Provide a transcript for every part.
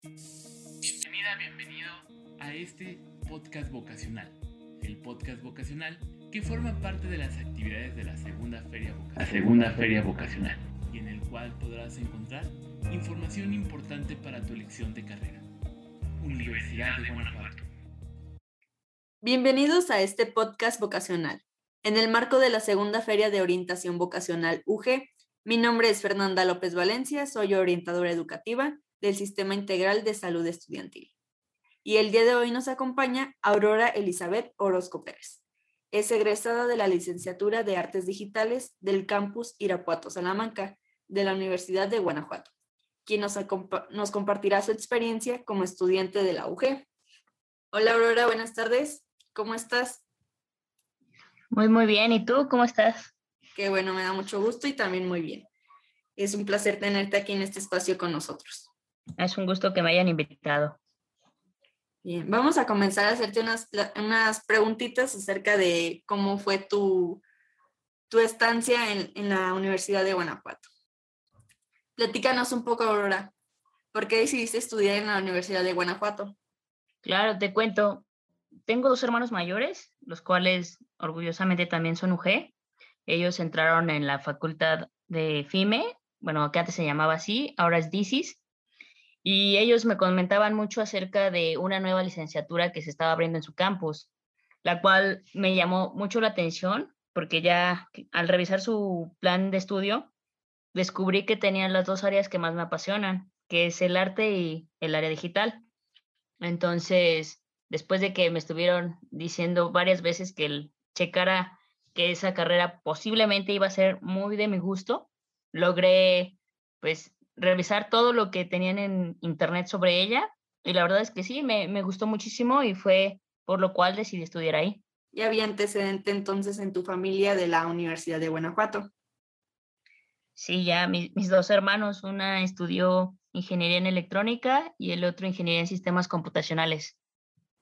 Bienvenida, bienvenido a este podcast vocacional. El podcast vocacional que forma parte de las actividades de la segunda feria vocacional. La segunda feria vocacional. Y en el cual podrás encontrar información importante para tu elección de carrera. Universidad de Guanajuato. Bienvenidos a este podcast vocacional. En el marco de la segunda feria de orientación vocacional UG, mi nombre es Fernanda López Valencia, soy orientadora educativa del Sistema Integral de Salud Estudiantil. Y el día de hoy nos acompaña Aurora Elizabeth Orozco Pérez. Es egresada de la licenciatura de Artes Digitales del campus Irapuato Salamanca de la Universidad de Guanajuato, quien nos, nos compartirá su experiencia como estudiante de la UG. Hola Aurora, buenas tardes. ¿Cómo estás? Muy, muy bien. ¿Y tú cómo estás? Qué bueno, me da mucho gusto y también muy bien. Es un placer tenerte aquí en este espacio con nosotros. Es un gusto que me hayan invitado. Bien, vamos a comenzar a hacerte unas, unas preguntitas acerca de cómo fue tu, tu estancia en, en la Universidad de Guanajuato. Platícanos un poco, Aurora, ¿por qué decidiste estudiar en la Universidad de Guanajuato? Claro, te cuento. Tengo dos hermanos mayores, los cuales orgullosamente también son UG. Ellos entraron en la facultad de FIME, bueno, que antes se llamaba así, ahora es DICIS, y ellos me comentaban mucho acerca de una nueva licenciatura que se estaba abriendo en su campus, la cual me llamó mucho la atención porque ya al revisar su plan de estudio, descubrí que tenían las dos áreas que más me apasionan, que es el arte y el área digital. Entonces, después de que me estuvieron diciendo varias veces que el checara que esa carrera posiblemente iba a ser muy de mi gusto, logré pues revisar todo lo que tenían en internet sobre ella y la verdad es que sí, me, me gustó muchísimo y fue por lo cual decidí estudiar ahí. ¿Y había antecedente entonces en tu familia de la Universidad de Guanajuato? Sí, ya mis dos hermanos, una estudió ingeniería en electrónica y el otro ingeniería en sistemas computacionales.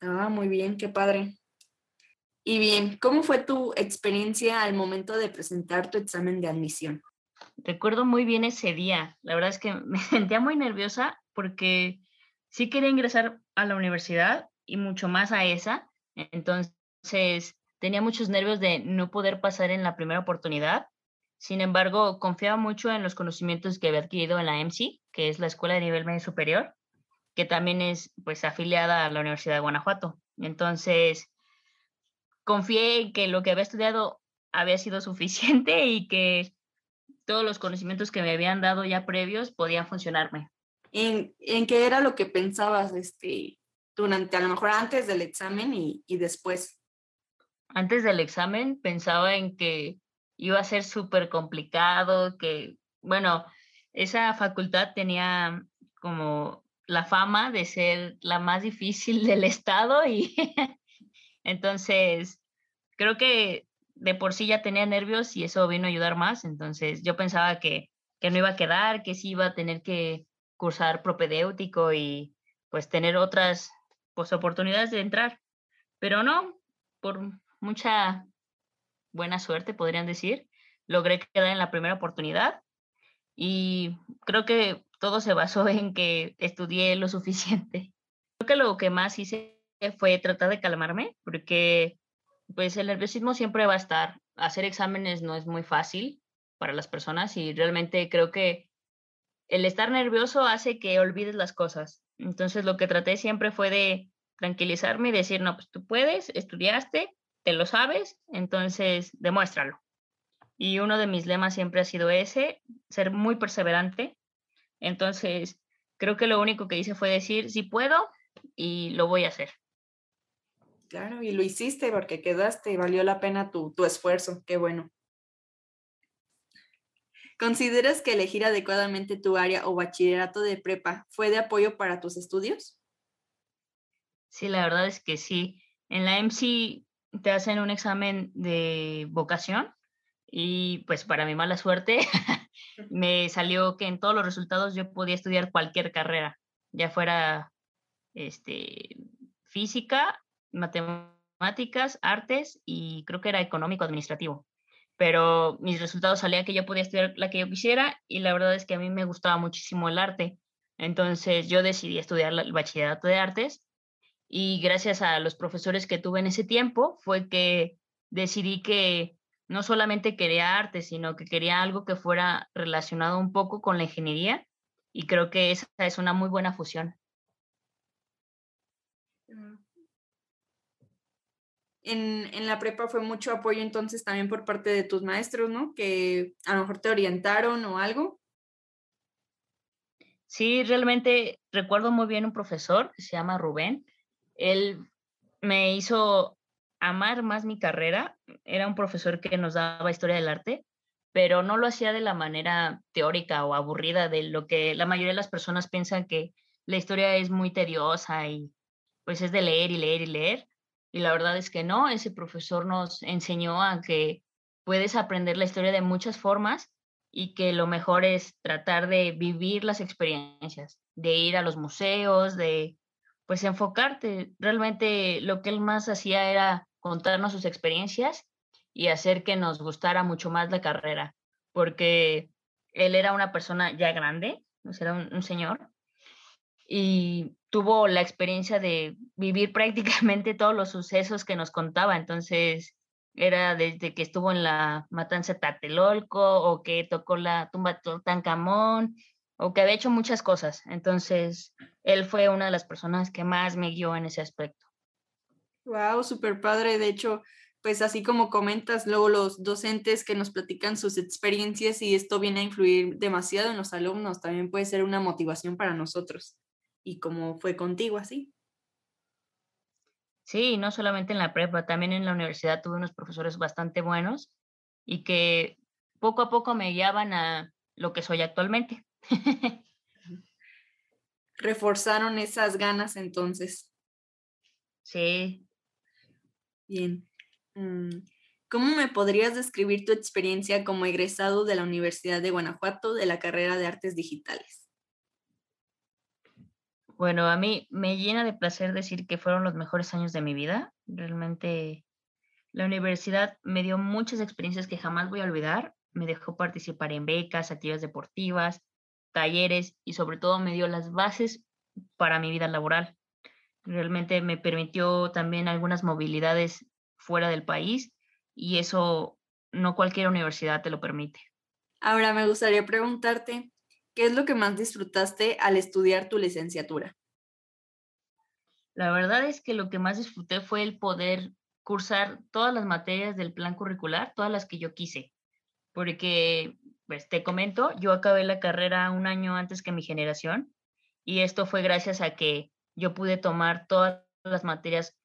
Ah, muy bien, qué padre. Y bien, ¿cómo fue tu experiencia al momento de presentar tu examen de admisión? Recuerdo muy bien ese día. La verdad es que me sentía muy nerviosa porque sí quería ingresar a la universidad y mucho más a esa. Entonces tenía muchos nervios de no poder pasar en la primera oportunidad. Sin embargo, confiaba mucho en los conocimientos que había adquirido en la MC, que es la Escuela de Nivel Medio Superior, que también es pues afiliada a la Universidad de Guanajuato. Entonces, confié en que lo que había estudiado había sido suficiente y que todos los conocimientos que me habían dado ya previos podían funcionarme. ¿En, en qué era lo que pensabas este, durante, a lo mejor antes del examen y, y después? Antes del examen pensaba en que iba a ser súper complicado, que, bueno, esa facultad tenía como la fama de ser la más difícil del estado y entonces creo que de por sí ya tenía nervios y eso vino a ayudar más, entonces yo pensaba que, que no iba a quedar, que sí iba a tener que cursar propedéutico y pues tener otras pues, oportunidades de entrar, pero no, por mucha buena suerte, podrían decir, logré quedar en la primera oportunidad y creo que todo se basó en que estudié lo suficiente. Creo que lo que más hice fue tratar de calmarme, porque pues el nerviosismo siempre va a estar. Hacer exámenes no es muy fácil para las personas y realmente creo que el estar nervioso hace que olvides las cosas. Entonces lo que traté siempre fue de tranquilizarme y decir, no, pues tú puedes, estudiaste, te lo sabes, entonces demuéstralo. Y uno de mis lemas siempre ha sido ese, ser muy perseverante. Entonces, creo que lo único que hice fue decir, sí puedo y lo voy a hacer. Claro, y lo hiciste porque quedaste y valió la pena tu, tu esfuerzo, qué bueno. ¿Consideras que elegir adecuadamente tu área o bachillerato de prepa fue de apoyo para tus estudios? Sí, la verdad es que sí. En la MC te hacen un examen de vocación y pues para mi mala suerte me salió que en todos los resultados yo podía estudiar cualquier carrera, ya fuera este, física matemáticas, artes y creo que era económico administrativo. Pero mis resultados salían que yo podía estudiar la que yo quisiera y la verdad es que a mí me gustaba muchísimo el arte. Entonces yo decidí estudiar el bachillerato de artes y gracias a los profesores que tuve en ese tiempo fue que decidí que no solamente quería arte, sino que quería algo que fuera relacionado un poco con la ingeniería y creo que esa es una muy buena fusión. En, en, la prepa fue mucho apoyo entonces también por parte de tus maestros, ¿no? Que a lo mejor te orientaron o algo. Sí, realmente recuerdo muy bien un profesor se llama Rubén. Él me hizo amar más mi carrera. Era un profesor que nos daba historia del arte, pero no lo hacía de la manera teórica o aburrida de lo que la mayoría de las personas piensan que la historia es muy tediosa y pues es de leer y leer y leer. Y la verdad es que no, ese profesor nos enseñó a que puedes aprender la historia de muchas formas y que lo mejor es tratar de vivir las experiencias, de ir a los museos, de pues enfocarte. Realmente lo que él más hacía era contarnos sus experiencias y hacer que nos gustara mucho más la carrera, porque él era una persona ya grande, era un, señor, y tuvo la experiencia de vivir prácticamente todos los sucesos que nos contaba. Entonces, era desde que estuvo en la matanza de Tatelolco o que tocó la tumba de Tutankamón o que había hecho muchas cosas. Entonces, él fue una de las personas que más me guió en ese aspecto. Wow, súper padre. De hecho, pues así como comentas, luego los docentes que nos platican sus experiencias y esto viene a influir demasiado en los alumnos, también puede ser una motivación para nosotros. Y como fue contigo así. Sí, no solamente en la prepa, también en la universidad tuve unos profesores bastante buenos y que poco a poco me guiaban a lo que soy actualmente. Reforzaron esas ganas entonces. Sí. Bien. Mm, ¿Cómo me podrías describir tu experiencia como egresado de la Universidad de Guanajuato de la carrera de Artes Digitales? Bueno, a mí me llena de placer decir que fueron los mejores años de mi vida. Realmente la universidad me dio muchas experiencias que jamás voy a olvidar. Me dejó participar en becas, actividades deportivas, talleres y sobre todo me dio las bases para mi vida laboral. Realmente me permitió también algunas movilidades fuera del país y eso no cualquier universidad te lo permite. Ahora me gustaría preguntarte, ¿Qué es lo que más disfrutaste al estudiar tu licenciatura? La verdad es que lo que más disfruté fue el poder cursar todas las materias del plan curricular, todas las que yo quise, porque, pues te comento, yo acabé la carrera un año antes que mi generación y esto fue gracias a que yo pude tomar todas las materias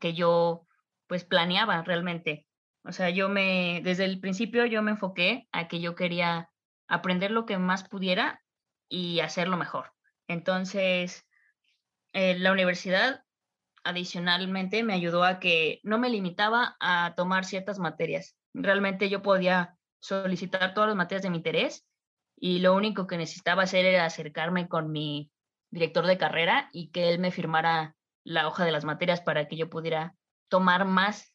que yo pues planeaba realmente. O sea, yo me, desde el principio yo me enfoqué a que yo quería aprender lo que más pudiera y hacerlo mejor. Entonces, eh, la universidad adicionalmente me ayudó a que no me limitaba a tomar ciertas materias. Realmente yo podía solicitar todas las materias de mi interés y lo único que necesitaba hacer era acercarme con mi director de carrera y que él me firmara la hoja de las materias para que yo pudiera tomar más.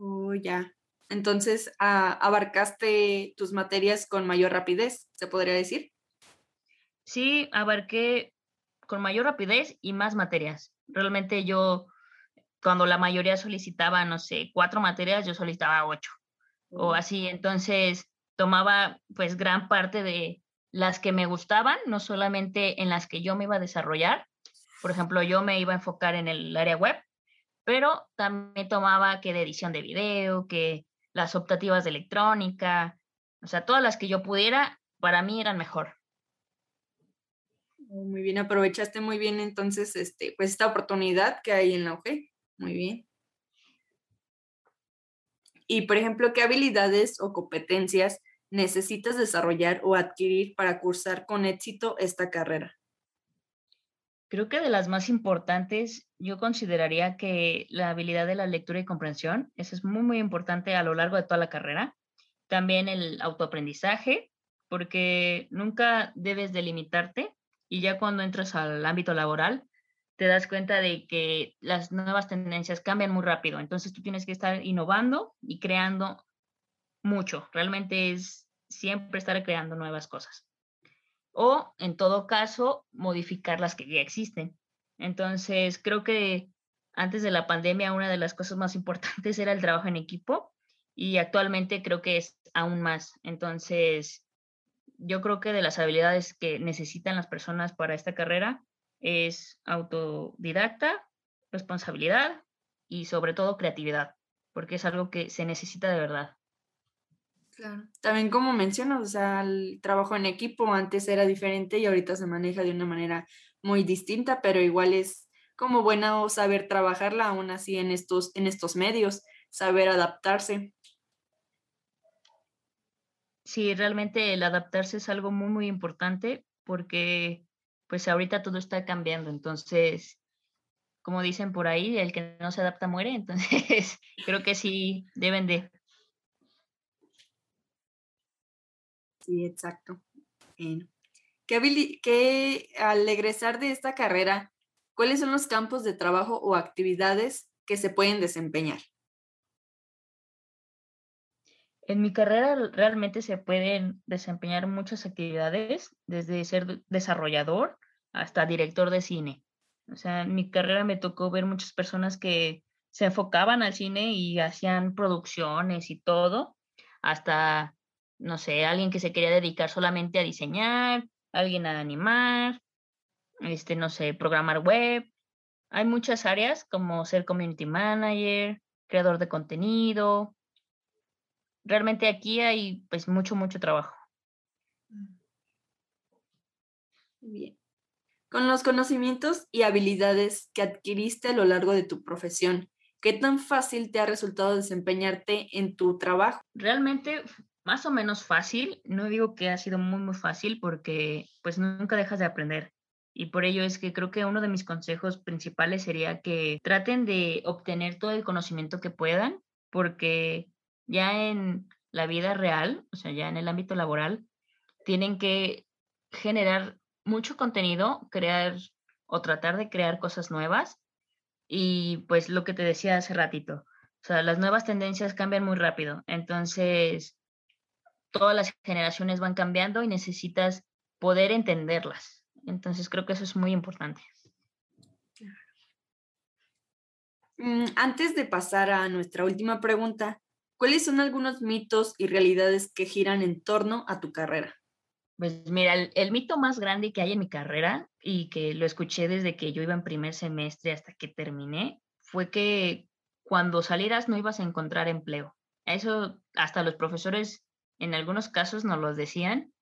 Oh, ya. Entonces, abarcaste tus materias con mayor rapidez, se podría decir. Sí, abarqué con mayor rapidez y más materias. Realmente yo, cuando la mayoría solicitaba, no sé, cuatro materias, yo solicitaba ocho o así. Entonces, tomaba pues gran parte de las que me gustaban, no solamente en las que yo me iba a desarrollar. Por ejemplo, yo me iba a enfocar en el área web, pero también tomaba que de edición de video, que las optativas de electrónica, o sea, todas las que yo pudiera, para mí eran mejor. Oh, muy bien, aprovechaste muy bien entonces este, pues esta oportunidad que hay en la UG. Muy bien. Y por ejemplo, ¿qué habilidades o competencias necesitas desarrollar o adquirir para cursar con éxito esta carrera? Creo que de las más importantes, yo consideraría que la habilidad de la lectura y comprensión, eso es muy, muy importante a lo largo de toda la carrera. También el autoaprendizaje, porque nunca debes delimitarte y ya cuando entras al ámbito laboral, te das cuenta de que las nuevas tendencias cambian muy rápido. Entonces tú tienes que estar innovando y creando mucho. Realmente es siempre estar creando nuevas cosas. O, en todo caso, modificar las que ya existen. Entonces, creo que antes de la pandemia una de las cosas más importantes era el trabajo en equipo y actualmente creo que es aún más. Entonces, yo creo que de las habilidades que necesitan las personas para esta carrera es autodidacta, responsabilidad y sobre todo creatividad, porque es algo que se necesita de verdad. También como mencionas, o sea, el trabajo en equipo antes era diferente y ahorita se maneja de una manera muy distinta, pero igual es como bueno saber trabajarla aún así en estos, en estos medios, saber adaptarse. Sí, realmente el adaptarse es algo muy, muy importante porque pues ahorita todo está cambiando. Entonces, como dicen por ahí, el que no se adapta muere. Entonces, creo que sí deben de. Sí, exacto. ¿Qué, qué, al egresar de esta carrera, cuáles son los campos de trabajo o actividades que se pueden desempeñar? En mi carrera realmente se pueden desempeñar muchas actividades, desde ser desarrollador hasta director de cine. O sea, en mi carrera me tocó ver muchas personas que se enfocaban al cine y hacían producciones y todo, hasta, no sé, alguien que se quería dedicar solamente a diseñar, alguien a animar, este, no sé, programar web. Hay muchas áreas como ser community manager, creador de contenido, realmente aquí hay pues mucho, mucho trabajo. Bien. Con los conocimientos y habilidades que adquiriste a lo largo de tu profesión, ¿qué tan fácil te ha resultado desempeñarte en tu trabajo? Realmente más o menos fácil, no digo que ha sido muy muy fácil porque pues nunca dejas de aprender. Y por ello es que creo que uno de mis consejos principales sería que traten de obtener todo el conocimiento que puedan, porque ya en la vida real, o sea, ya en el ámbito laboral, tienen que generar mucho contenido, crear o tratar de crear cosas nuevas. Y pues lo que te decía hace ratito, o sea, las nuevas tendencias cambian muy rápido. Entonces, todas las generaciones van cambiando y necesitas poder entenderlas. Entonces, creo que eso es muy importante. Mm, antes de pasar a nuestra última pregunta, ¿Cuáles son algunos mitos y realidades que giran en torno a tu carrera? Pues mira, el, mito más grande que hay en mi carrera y que lo escuché desde que yo iba en primer semestre hasta que terminé fue que cuando salieras no ibas a encontrar empleo. Eso hasta los profesores en algunos casos nos lo decían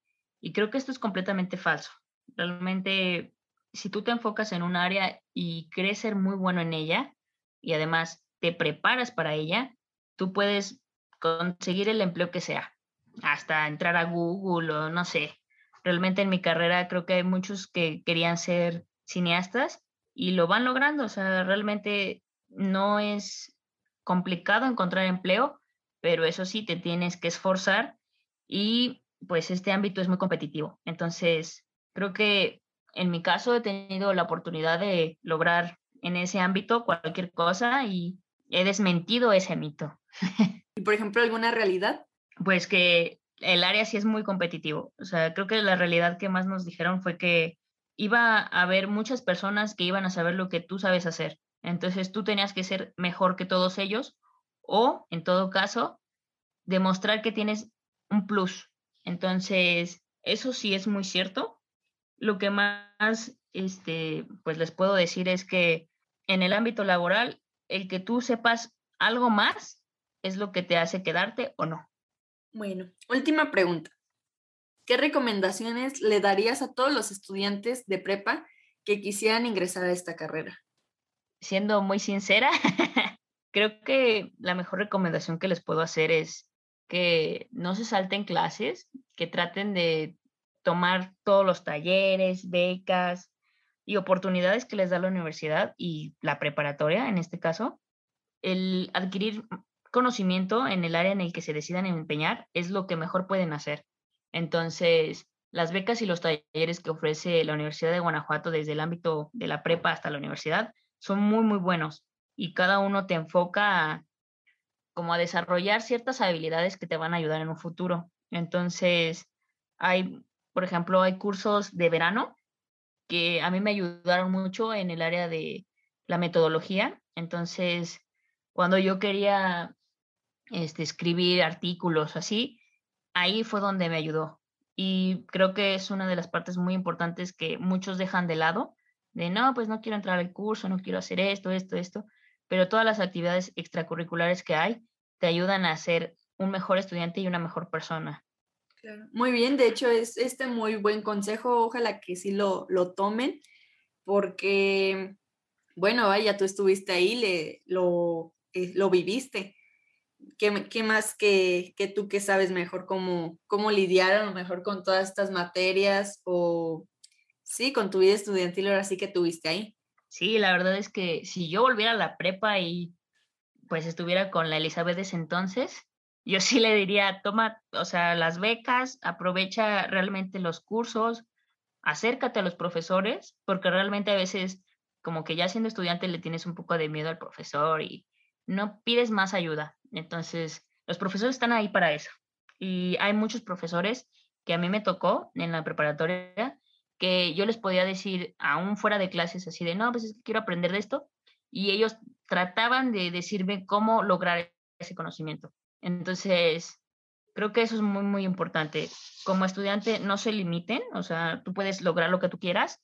y creo que esto es completamente falso. Realmente, si tú te enfocas en un área y crees ser muy bueno en ella y además te preparas para ella, tú puedes conseguir el empleo que sea, hasta entrar a Google o no sé. Realmente en mi carrera creo que hay muchos que querían ser cineastas y lo van logrando, o sea, realmente no es complicado encontrar empleo, pero eso sí, te tienes que esforzar y pues este ámbito es muy competitivo. Entonces, creo que en mi caso he tenido la oportunidad de lograr en ese ámbito cualquier cosa y he desmentido ese mito. ¿Y por ejemplo alguna realidad? Pues que el área sí es muy competitivo. O sea, creo que la realidad que más nos dijeron fue que iba a haber muchas personas que iban a saber lo que tú sabes hacer. Entonces tú tenías que ser mejor que todos ellos o, en todo caso, demostrar que tienes un plus. Entonces, eso sí es muy cierto. Lo que más, este, pues les puedo decir es que en el ámbito laboral, el que tú sepas algo más es lo que te hace quedarte o no. Bueno, última pregunta. ¿Qué recomendaciones le darías a todos los estudiantes de prepa que quisieran ingresar a esta carrera? Siendo muy sincera, creo que la mejor recomendación que les puedo hacer es que no se salten clases, que traten de tomar todos los talleres, becas y oportunidades que les da la universidad y la preparatoria en este caso, el adquirir conocimiento en el área en el que se decidan empeñar es lo que mejor pueden hacer. Entonces, las becas y los talleres que ofrece la Universidad de Guanajuato desde el ámbito de la prepa hasta la universidad son muy, muy buenos y cada uno te enfoca como a desarrollar ciertas habilidades que te van a ayudar en un futuro. Entonces, hay, por ejemplo, hay cursos de verano que a mí me ayudaron mucho en el área de la metodología. Entonces, cuando yo quería este, escribir artículos así, ahí fue donde me ayudó. Y creo que es una de las partes muy importantes que muchos dejan de lado, de no, pues no quiero entrar al curso, no quiero hacer esto, esto, esto, pero todas las actividades extracurriculares que hay te ayudan a ser un mejor estudiante y una mejor persona. Muy bien, de hecho es este muy buen consejo, ojalá que sí lo, lo tomen, porque, bueno, vaya, tú estuviste ahí, le, lo, eh, lo viviste. ¿Qué, qué más que, que, tú que sabes mejor cómo, cómo lidiar a lo mejor con todas estas materias o, sí, con tu vida estudiantil ahora sí que tuviste ahí? Sí, la verdad es que si yo volviera a la prepa y pues estuviera con la Elizabeth ese entonces, yo sí le diría, toma, o sea, las becas, aprovecha realmente los cursos, acércate a los profesores, porque realmente a veces como que ya siendo estudiante le tienes un poco de miedo al profesor y no pides más ayuda. Entonces, los profesores están ahí para eso. Y hay muchos profesores que a mí me tocó en la preparatoria que yo les podía decir, aún fuera de clases, así de, no, pues es que quiero aprender de esto. Y ellos trataban de decirme cómo lograr ese conocimiento. Entonces, creo que eso es muy, muy importante. Como estudiante, no se limiten, o sea, tú puedes lograr lo que tú quieras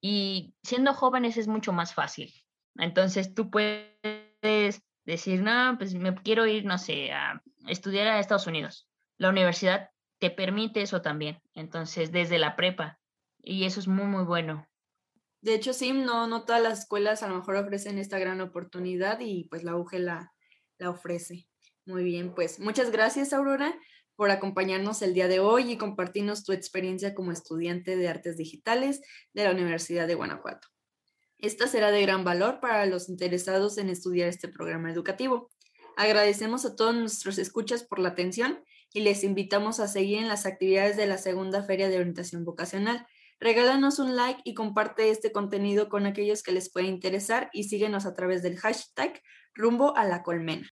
y siendo jóvenes es mucho más fácil. Entonces, tú puedes decir, no, pues me quiero ir, no sé, a estudiar a Estados Unidos. La universidad te permite eso también, entonces, desde la prepa. Y eso es muy, muy bueno. De hecho, sí, no, no todas las escuelas a lo mejor ofrecen esta gran oportunidad y pues la UG la, la ofrece. Muy bien, pues muchas gracias Aurora por acompañarnos el día de hoy y compartirnos tu experiencia como estudiante de artes digitales de la Universidad de Guanajuato. Esta será de gran valor para los interesados en estudiar este programa educativo. Agradecemos a todos nuestros escuchas por la atención y les invitamos a seguir en las actividades de la segunda Feria de Orientación Vocacional. Regálanos un like y comparte este contenido con aquellos que les pueda interesar y síguenos a través del hashtag rumbo a la colmena.